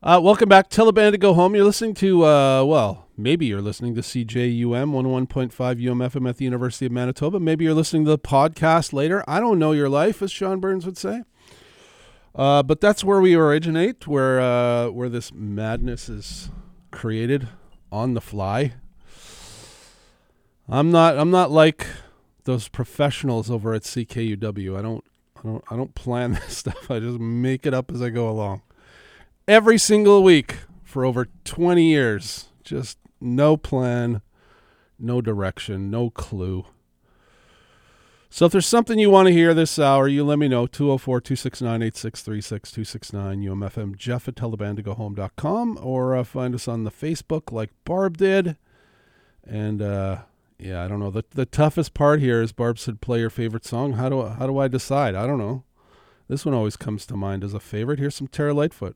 Uh, welcome back. Tell a band to go home. You're listening to, uh, well, maybe you're listening to CJUM 101.5 UMFM at the University of Manitoba. Maybe you're listening to the podcast later. I don't know your life, as Sean Burns would say. Uh, but that's where we originate, where uh, where this madness is created on the fly. I'm not I'm not like those professionals over at CKUW. I don't I don't I don't plan this stuff. I just make it up as I go along. Every single week for over 20 years. Just no plan, no direction, no clue. So if there's something you want to hear this hour, you let me know. 204 269 8636 269 UMFM. Jeff at tellabandtogohome.com or uh, find us on the Facebook like Barb did. And uh, yeah, I don't know. The, the toughest part here is Barb said, play your favorite song. How do, how do I decide? I don't know. This one always comes to mind as a favorite. Here's some Terra Lightfoot.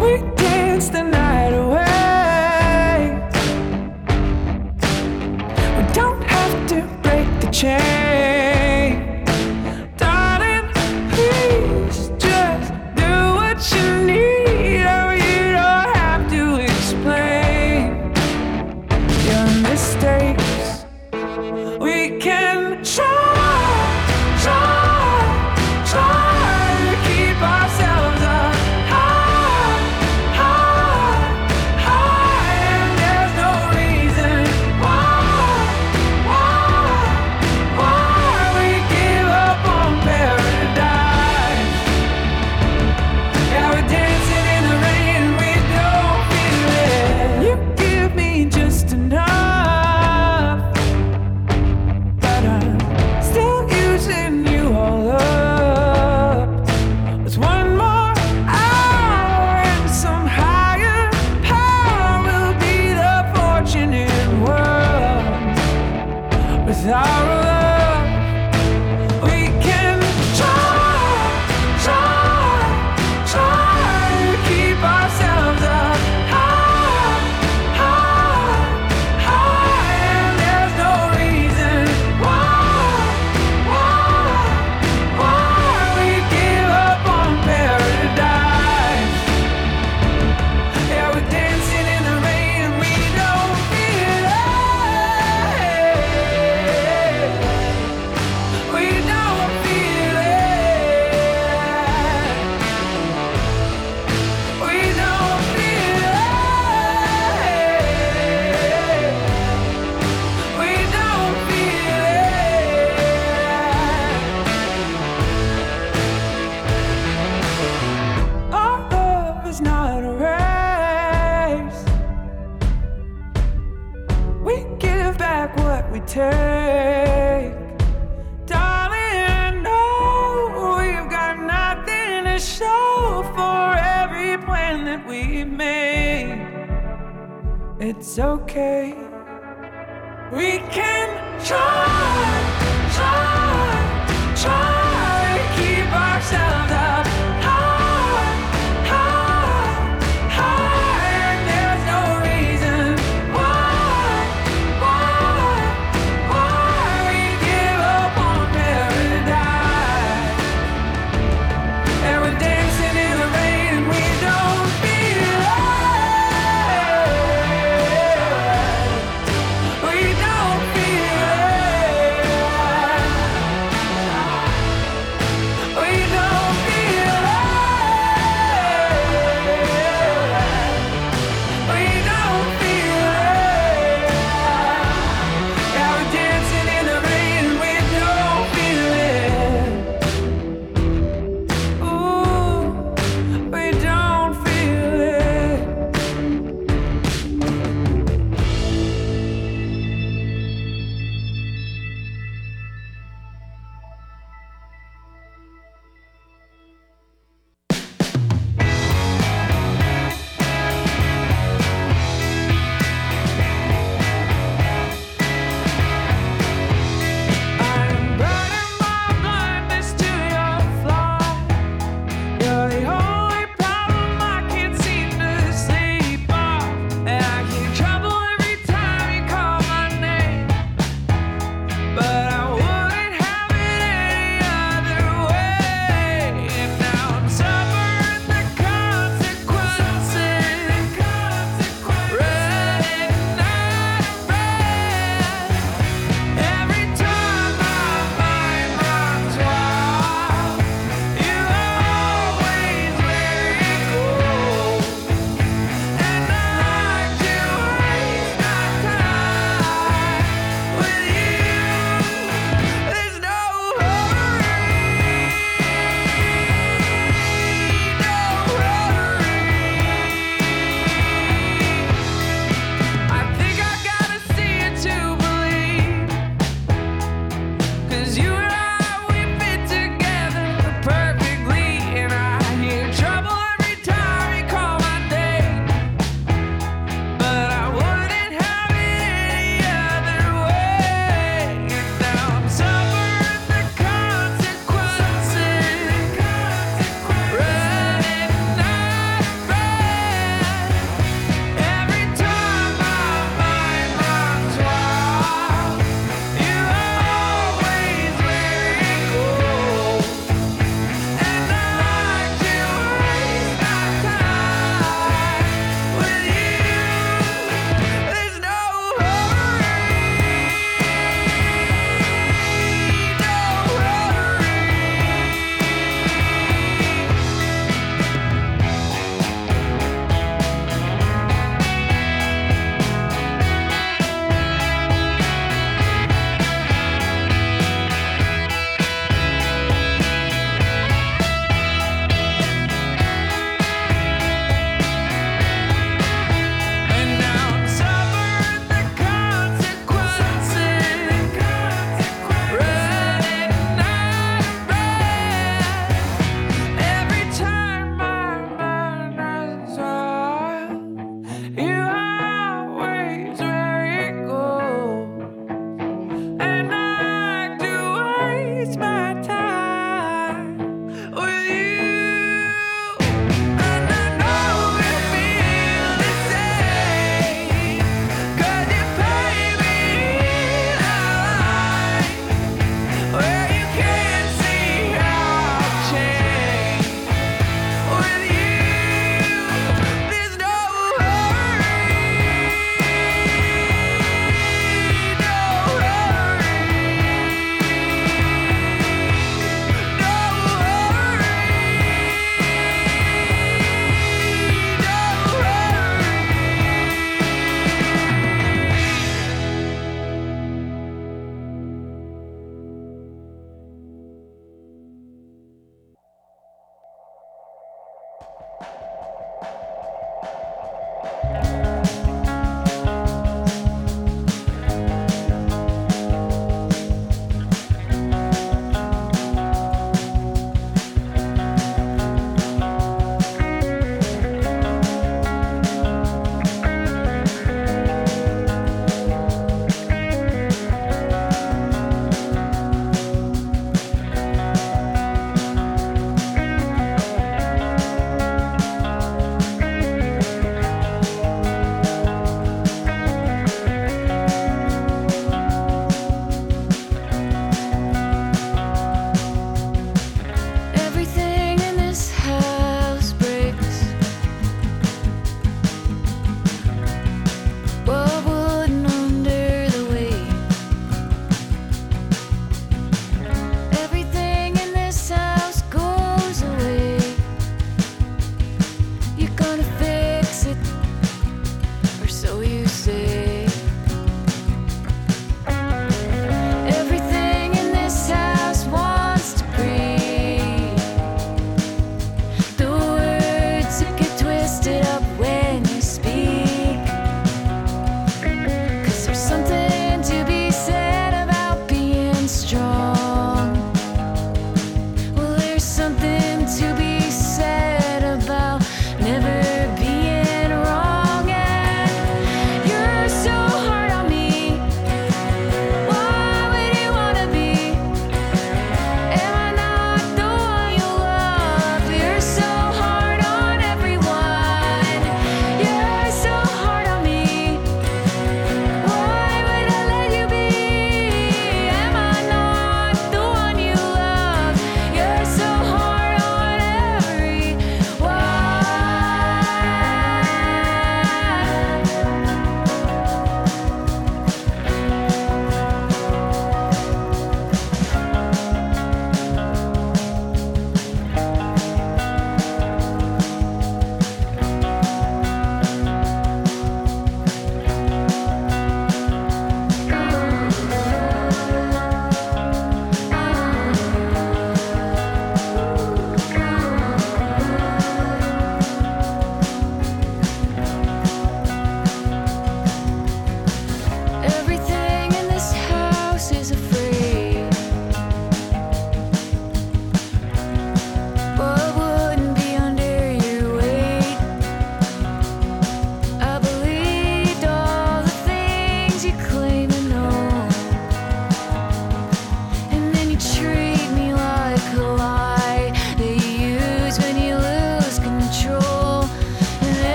We dance the night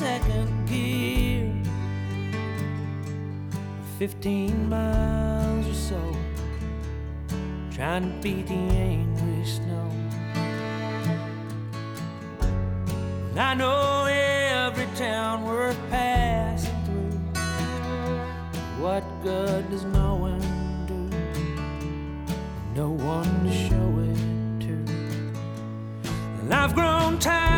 second gear. 15 miles or so. Trying to beat the angry snow. And I know every town worth passing through. What good does knowing do? No one to show it to. And I've grown tired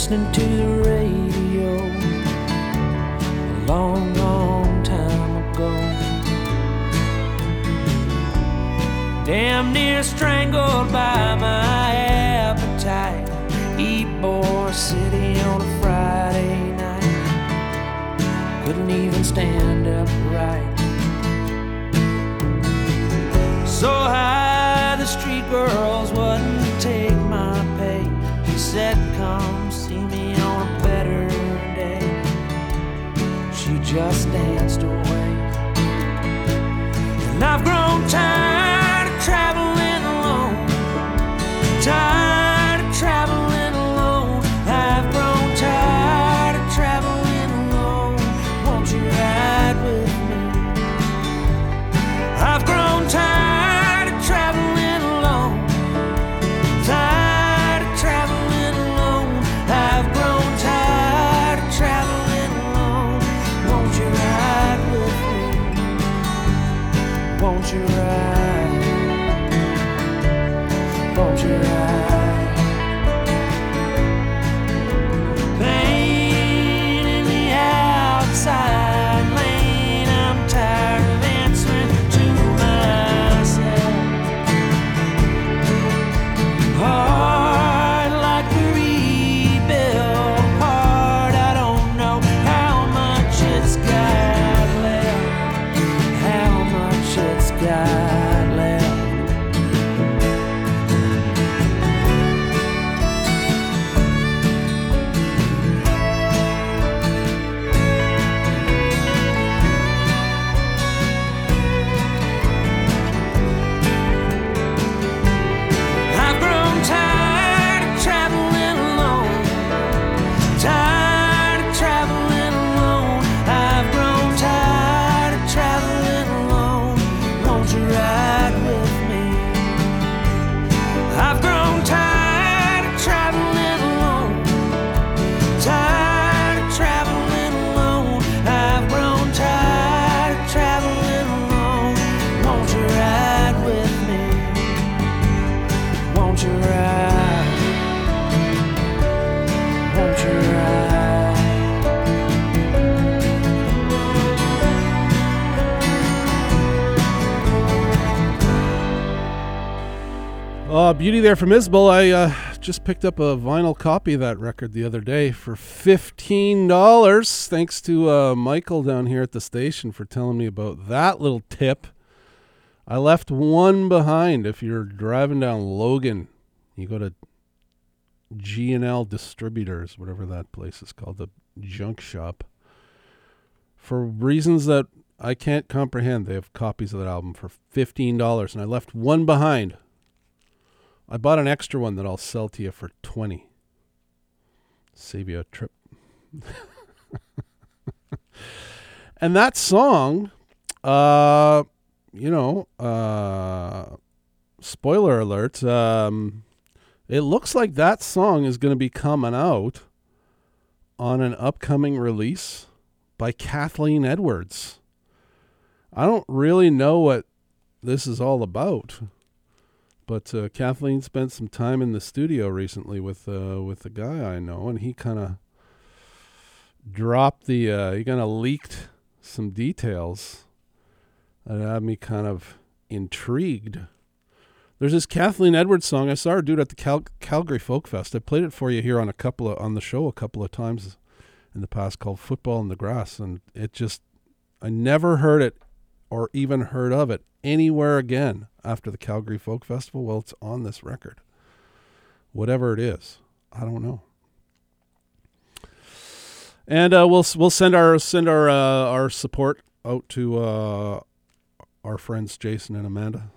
listening to the radio There from Isbell. I uh, just picked up a vinyl copy of that record the other day for fifteen dollars. Thanks to uh, Michael down here at the station for telling me about that little tip. I left one behind. If you're driving down Logan, you go to G and L Distributors, whatever that place is called, the junk shop. For reasons that I can't comprehend, they have copies of that album for fifteen dollars, and I left one behind. I bought an extra one that I'll sell to you for 20. Save you a trip. and that song, uh, you know, uh, spoiler alert, um, it looks like that song is going to be coming out on an upcoming release by Kathleen Edwards. I don't really know what this is all about, but uh, Kathleen spent some time in the studio recently with uh, with the guy I know, and he kind of dropped the uh, he kind of leaked some details that had me kind of intrigued. There's this Kathleen Edwards song. I saw her do it at the Cal- Calgary Folk Fest. I played it for you here on a couple of on the show a couple of times in the past called Football in the Grass and it just I never heard it or even heard of it anywhere again after the Calgary Folk Festival. Well, it's on this record. Whatever it is, I don't know. And uh, we'll we'll send our send our uh, our support out to uh, our friends Jason and Amanda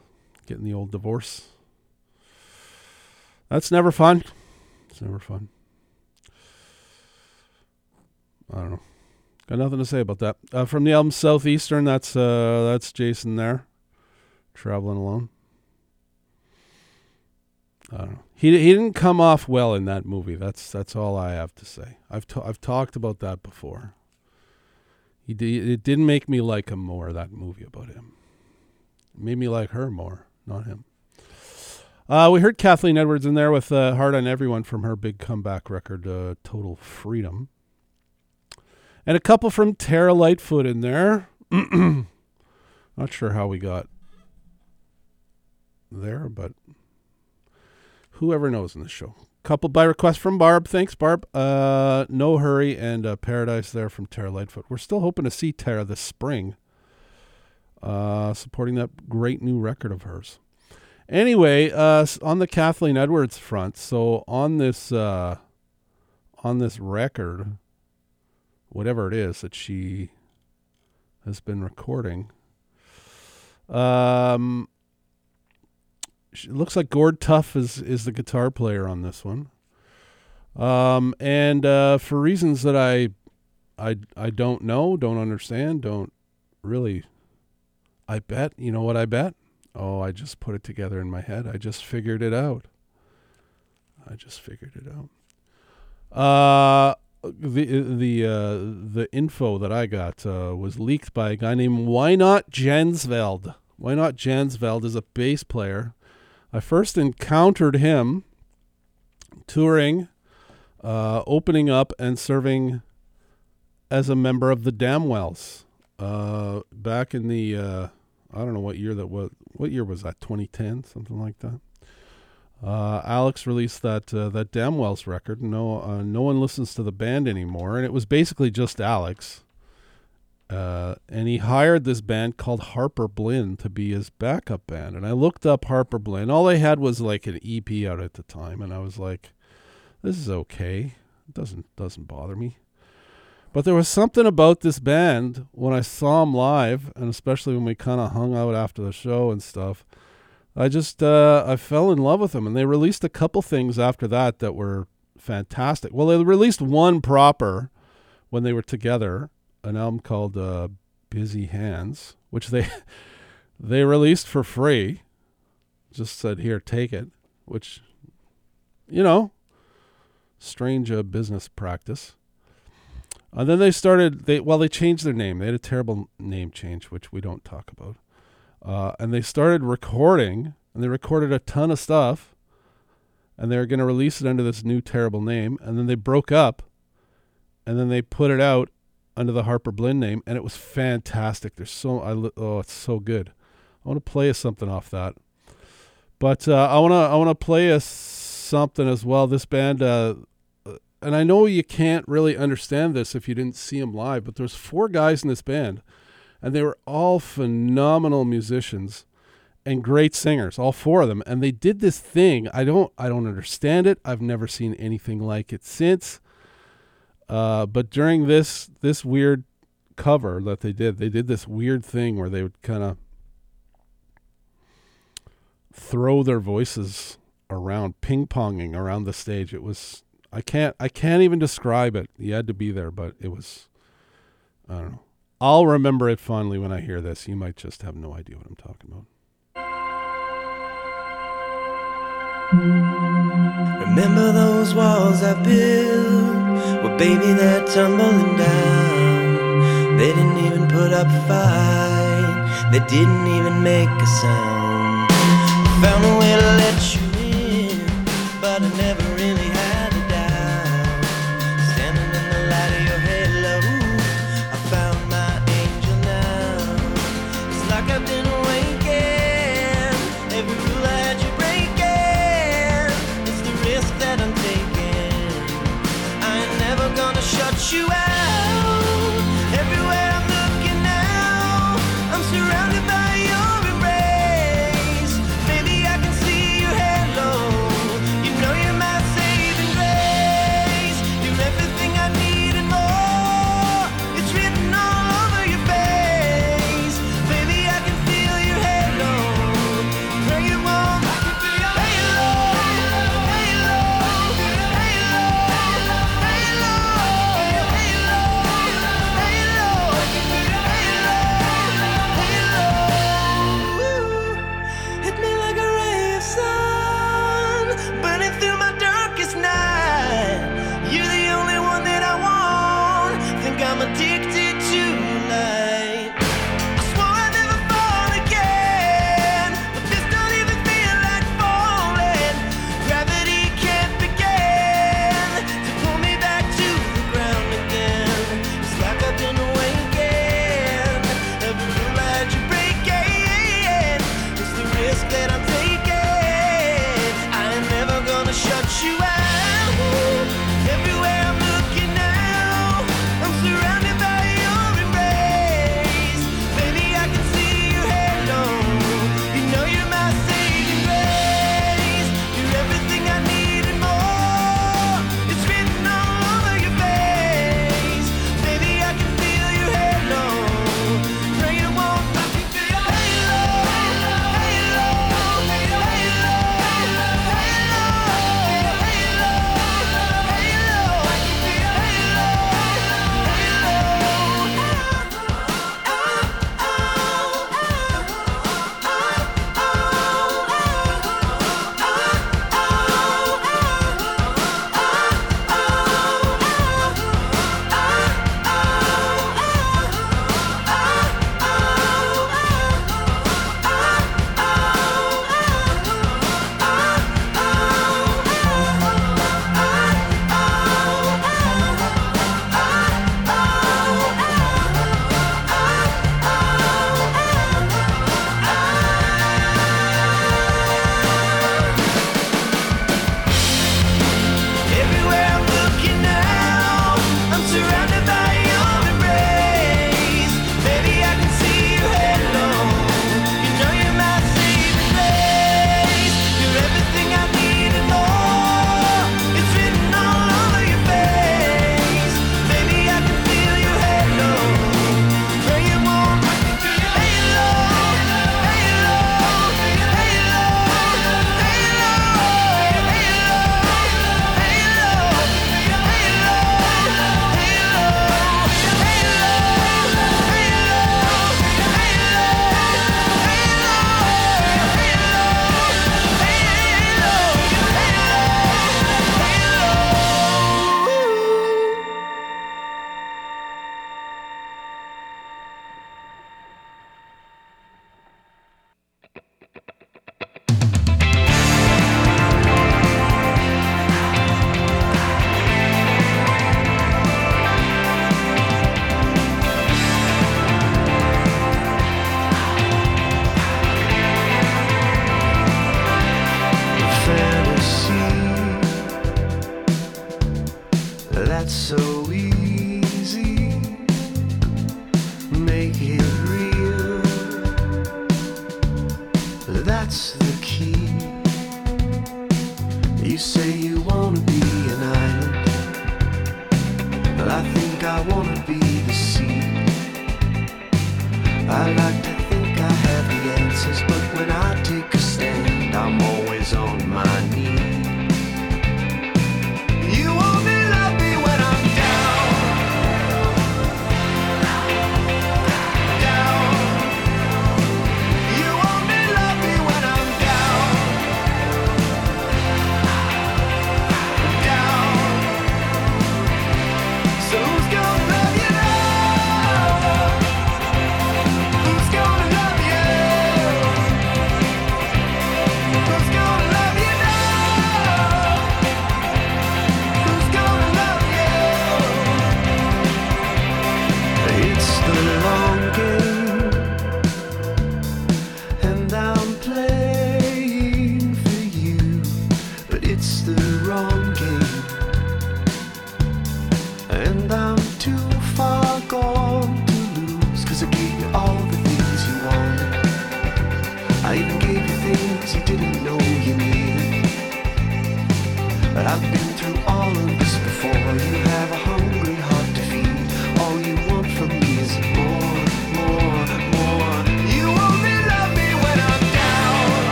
getting the old divorce. That's never fun. It's never fun. I don't know. Got nothing to say about that. Uh, from the album Southeastern, that's uh, that's Jason there, traveling alone. I don't know. He he didn't come off well in that movie. That's that's all I have to say. I've I've talked about that before. He it didn't make me like him more. That movie about him it made me like her more, not him. Uh, we heard Kathleen Edwards in there with uh, "Hard on Everyone" from her big comeback record, uh, "Total Freedom," and a couple from Terra Lightfoot in there. not sure how we got there, but whoever knows in this show. Couple by request from Barb. Thanks, Barb. Uh, no hurry and uh, Paradise there from Terra Lightfoot. We're still hoping to see Terra this spring, uh, supporting that great new record of hers. Anyway, uh, on the Kathleen Edwards front, so on this uh, on this record, whatever it is that she has been recording, um, it looks like Gord Tough is is the guitar player on this one. Um, and uh, for reasons that I, I, I don't know, don't understand, don't really. I bet you know what I bet. Oh, I just put it together in my head. I just figured it out. I just figured it out. Uh, the the uh, the info that I got uh, was leaked by a guy named Wynot Jansveld. Wynot Jansveld is a bass player I first encountered him touring, uh, opening up and serving as a member of the Damnwells uh, back in the uh, I don't know what year that was. What year was that? 2010, something like that. Uh, Alex released that uh, that Damnwells record. No, uh, no one listens to the band anymore, and it was basically just Alex. Uh, and he hired this band called Harper Blynn to be his backup band. And I looked up Harper Blynn. All they had was like an EP out at the time, and I was like, "This is okay. It doesn't doesn't bother me." But there was something about this band when I saw them live, and especially when we kind of hung out after the show and stuff. I just uh, I fell in love with them, and they released a couple things after that that were fantastic. Well, they released one proper when they were together, an album called uh, Busy Hands, which they they released for free. Just said, "Here, take it," which you know, strange uh, business practice. And then they started. They well, they changed their name. They had a terrible name change, which we don't talk about. Uh, and they started recording, and they recorded a ton of stuff. And they were going to release it under this new terrible name. And then they broke up, and then they put it out under the Harper Blynn name, and it was fantastic. There's so I oh, it's so good. I want to play us something off that, but uh, I want to I want to play us something as well. This band, uh, and I know you can't really understand this if you didn't see them live, but there's four guys in this band, and they were all phenomenal musicians and great singers, all four of them. And they did this thing. I don't I don't understand it. I've never seen anything like it since. Uh, but during this this weird cover that they did, they did this weird thing where they would kind of throw their voices around, ping ponging around the stage. It was I can't I can't even describe it. You had to be there, but it was I don't know. I'll remember it fondly when I hear this. You might just have no idea what I'm talking about. Remember those walls I built? Well, baby, they're tumbling down. They didn't even put up a fight, they didn't even make a sound. Found a way to let you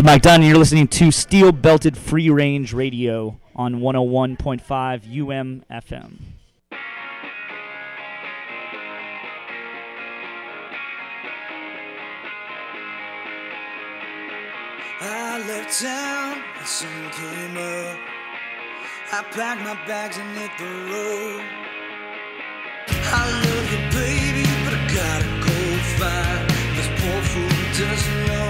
is Mike Dunn, and you're listening to Steel Belted Free Range Radio on 101.5 UMFM. I left town, the sun came up. I packed my bags and hit the road. I love you, baby, but I gotta go find this poor fool doesn't know.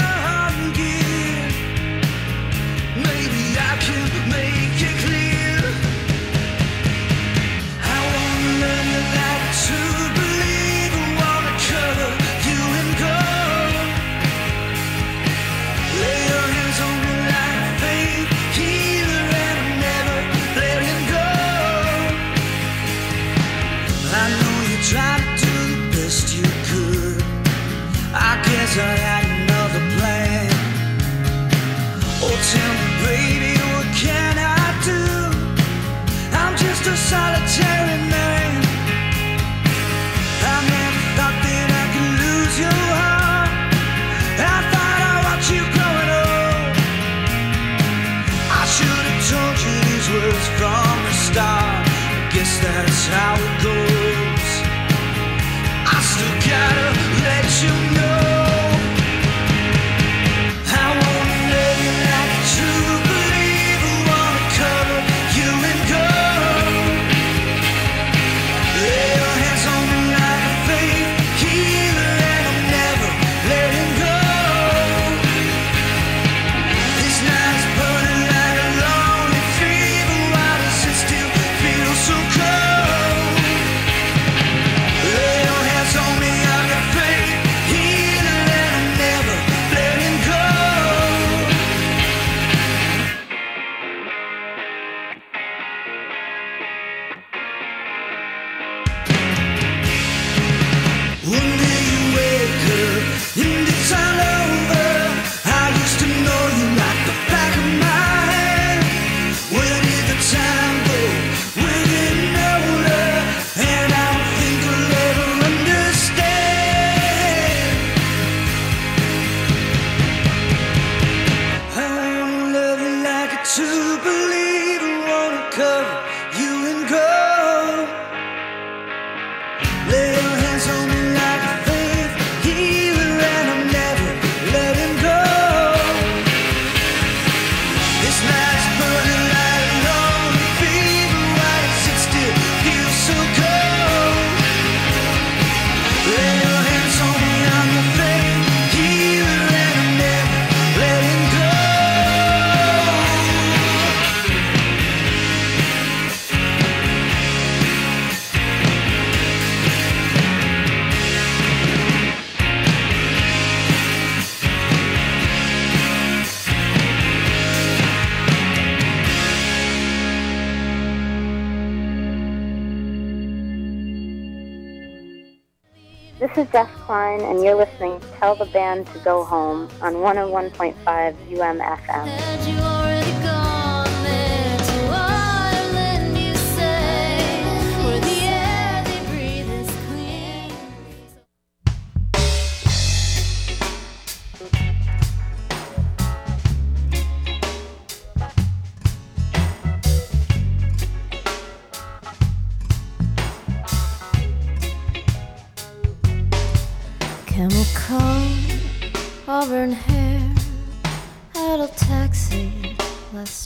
Lay your hands on me. Jess Klein, and you're listening Tell the Band to Go Home on 101.5 UMFM.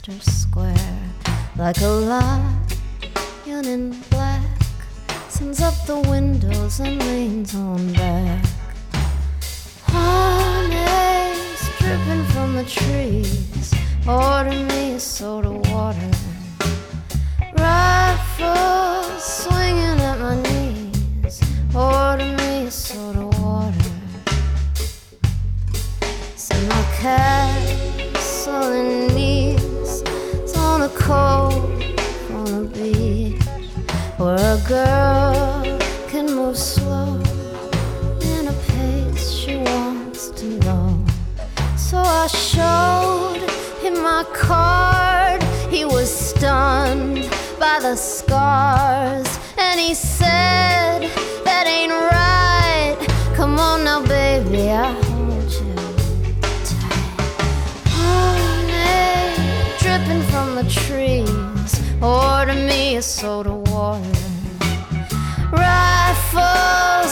Leicester Square, like a lion in black, sends up the windows and leans on back. Honey's dripping from the trees, order me a soda water. Rifle swinging at my knees, order me where a girl can move slow in a pace she wants to know. So I showed him my card. He was stunned by the scars, and he said, That ain't right. Come on now, baby, I hold you tight. Honey, dripping from the trees. Order me a soda water. Rifle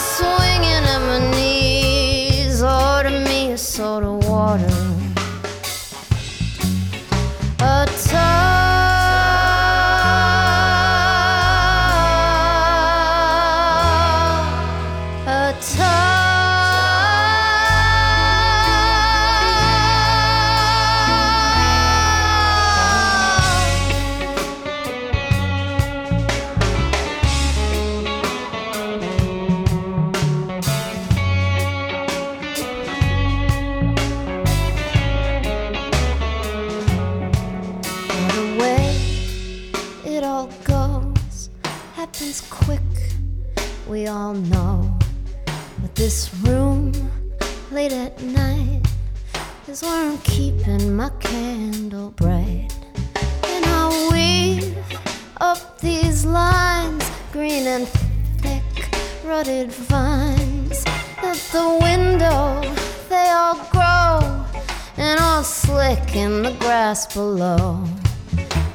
all in the grass below.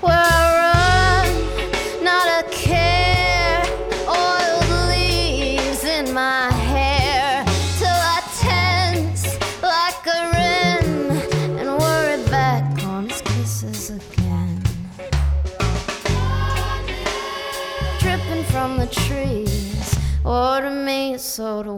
Where I run, not a care, oiled leaves in my hair, till I tense like a wren and worry back on his kisses again. Dripping from the trees, order me a soda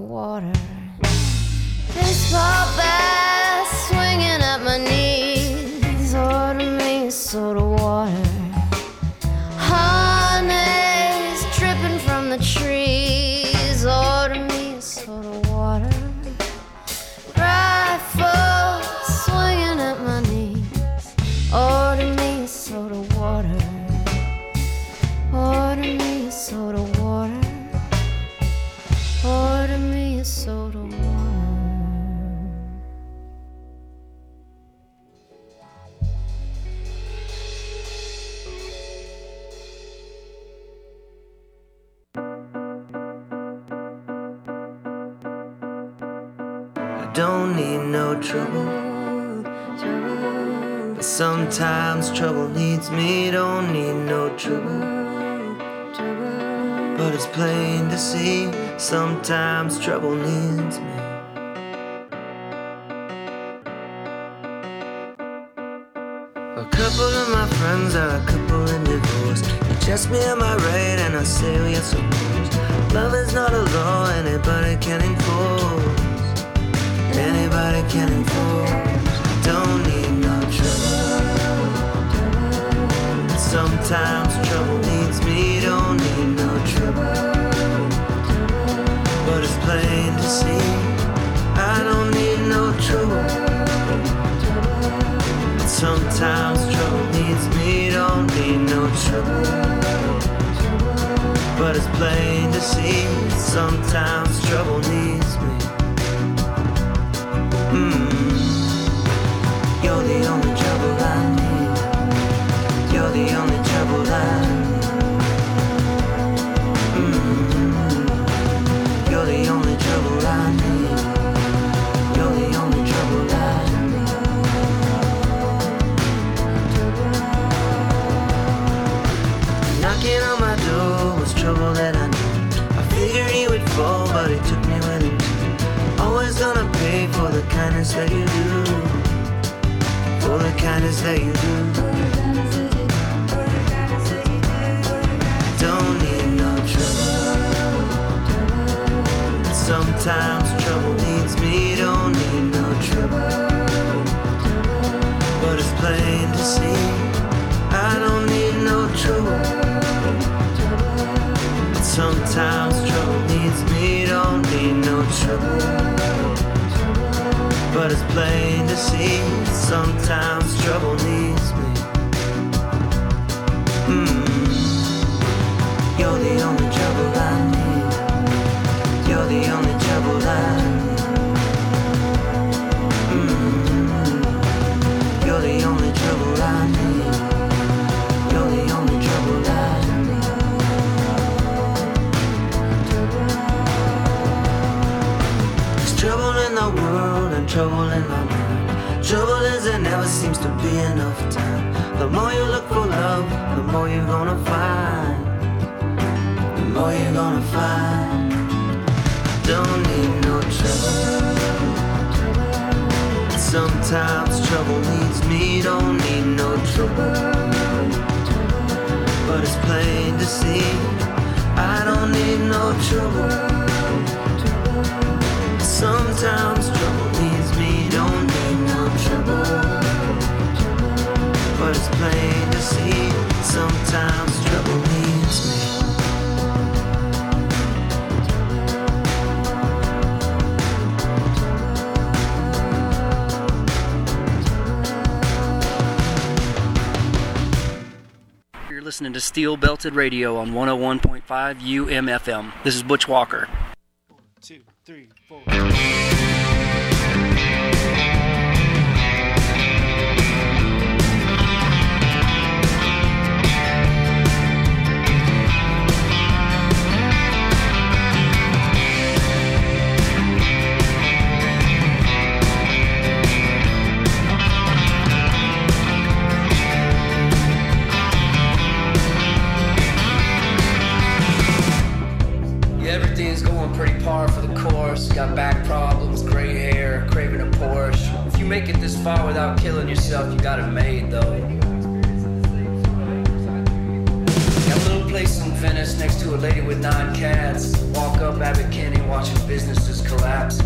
Sometimes trouble needs me, don't need no trouble. But it's plain to see, I don't need no trouble. But sometimes trouble needs me, don't need no trouble. But it's plain to see, sometimes trouble needs me. Mm. kindness that you do. For the kindness that you do. Don't need no trouble. Sometimes trouble needs me, don't need no trouble. But it's plain to see, I don't need no trouble. But Sometimes trouble needs me, don't need no trouble but it's plain to see sometimes trouble needs me. trouble in my mind. Trouble is there never seems to be enough time. The more you look for love, the more you're gonna find. The more you're gonna find. Don't need no trouble. Sometimes trouble leads me, don't need no trouble. But it's plain to see, I don't need no trouble. Sometimes trouble Sometimes trouble me. You're listening to Steel Belted Radio on 101.5 UMFM. This is Butch Walker. spot without killing yourself, you got it made though. Got a little place in Venice next to a lady with nine cats. Walk up Abbot Kinney watching businesses collapse.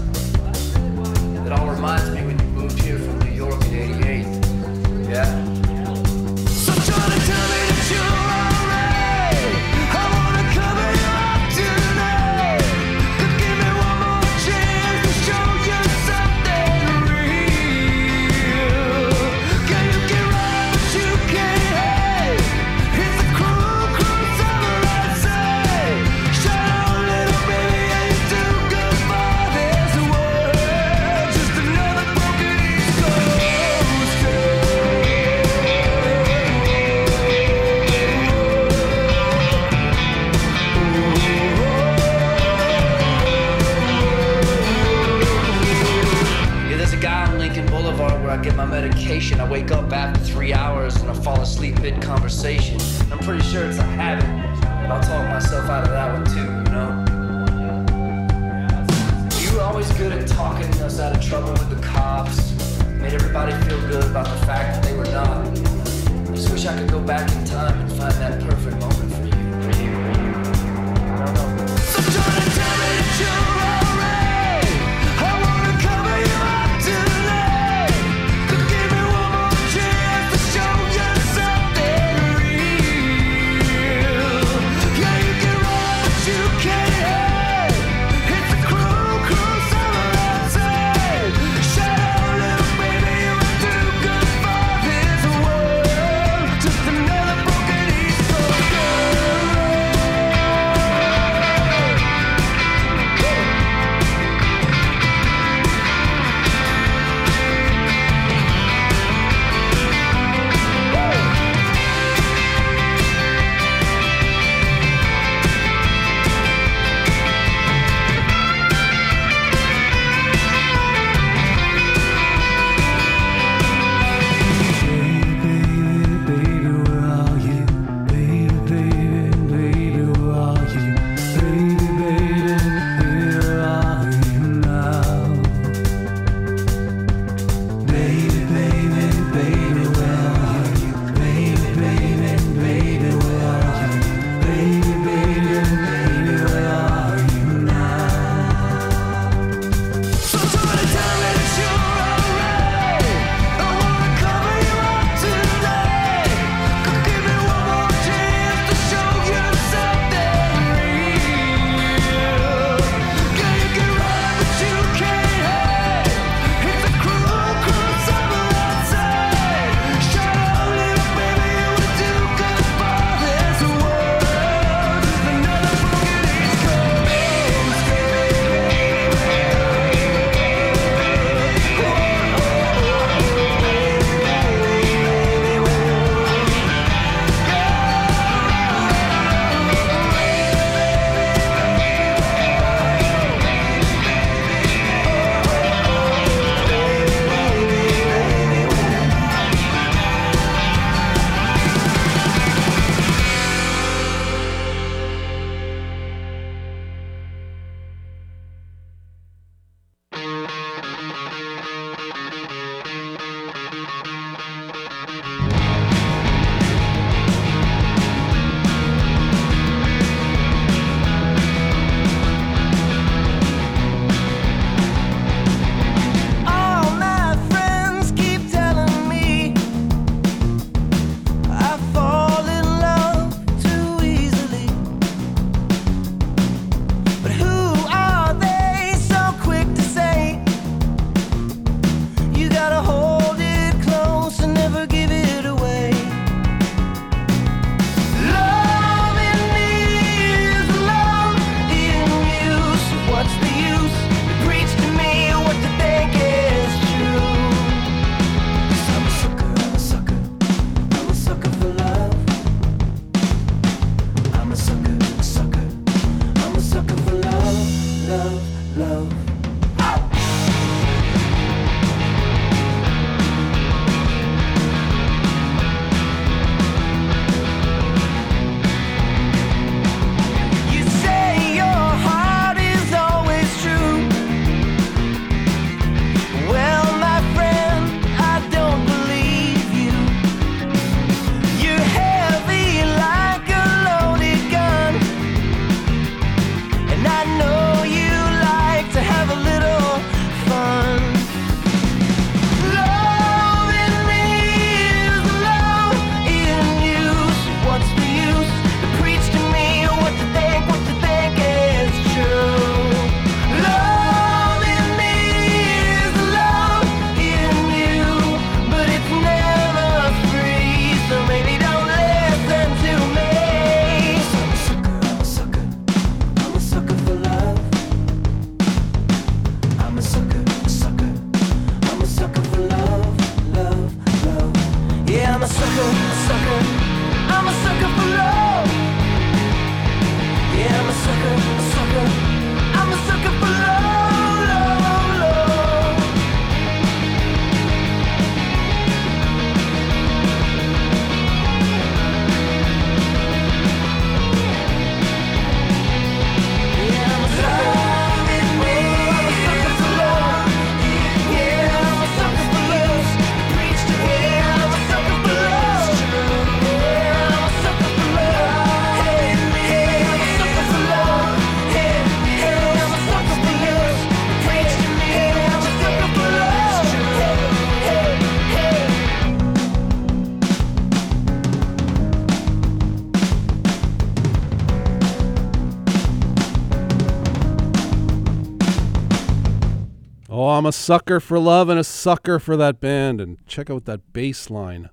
I'm a sucker for love and a sucker for that band. And check out that bass line.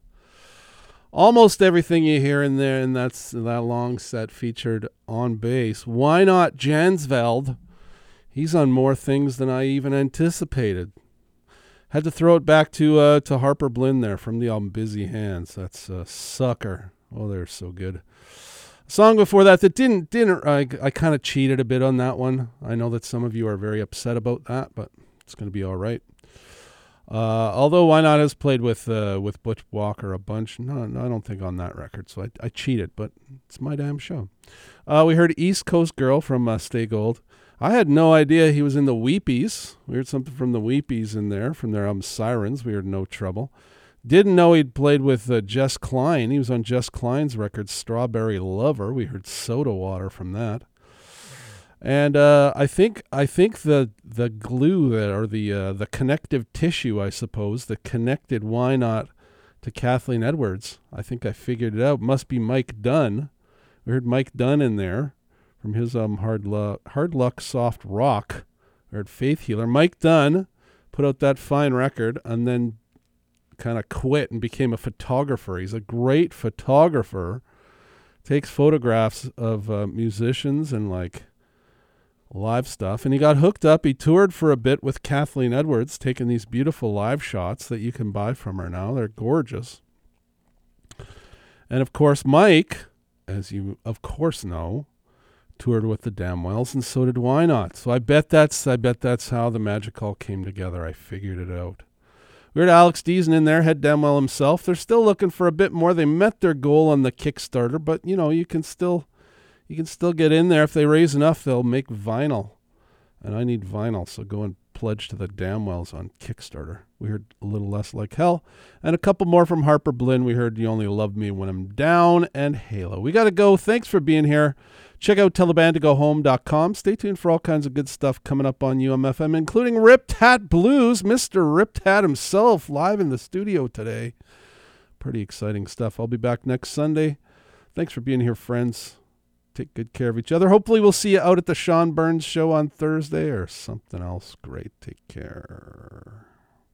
Almost everything you hear in there, and that's that long set featured on bass. Wynot Jansveld? He's on more things than I even anticipated. Had to throw it back to uh, to Harper Blynn there from the album Busy Hands. That's a sucker. Oh, they're so good. Song before that that didn't didn't I, I kind of cheated a bit on that one. I know that some of you are very upset about that, but it's going to be all right. Uh, although Wynot has played with uh, with Butch Walker a bunch. No, no, I don't think on that record, so I, I cheated, but it's my damn show. Uh, we heard East Coast Girl from uh, Stay Gold. I had no idea he was in the Weepies. We heard something from the Weepies in there, from their album Sirens. We heard No Trouble. Didn't know he'd played with uh, Jess Klein. He was on Jess Klein's record Strawberry Lover. We heard Soda Water from that. And uh, I think I think the the glue that, or the uh, the connective tissue, I suppose, that connected Wynot to Kathleen Edwards. I think I figured it out. Must be Mike Dunn. We heard Mike Dunn in there from his um hard luck hard luck soft rock. We heard Faith Healer. Mike Dunn put out that fine record and then kind of quit and became a photographer. He's a great photographer. Takes photographs of uh, musicians and like live stuff. And he got hooked up. He toured for a bit with Kathleen Edwards, taking these beautiful live shots that you can buy from her now. They're gorgeous. And of course, Mike, as you of course know, toured with the Damnwells, and so did Wynot. So I bet that's I bet that's how the magic all came together. I figured it out. We heard Alex Dezen in there, head Damnwell himself. They're still looking for a bit more. They met their goal on the Kickstarter, but you know you can still you can still get in there if they raise enough. They'll make vinyl, and I need vinyl, so go and pledge to the Damnwells on Kickstarter. We heard a little less like hell, and a couple more from Harper Blynn. We heard "You Only Love Me When I'm Down" and "Halo." We got to go. Thanks for being here. Check out tellabandtogohome.com. Stay tuned for all kinds of good stuff coming up on UMFM, including Ripped Hat Blues, Mr. Ripped Hat himself, live in the studio today. Pretty exciting stuff. I'll be back next Sunday. Thanks for being here, friends. Take good care of each other. Hopefully, we'll see you out at the Sean Burns show on Thursday or something else great. Take care.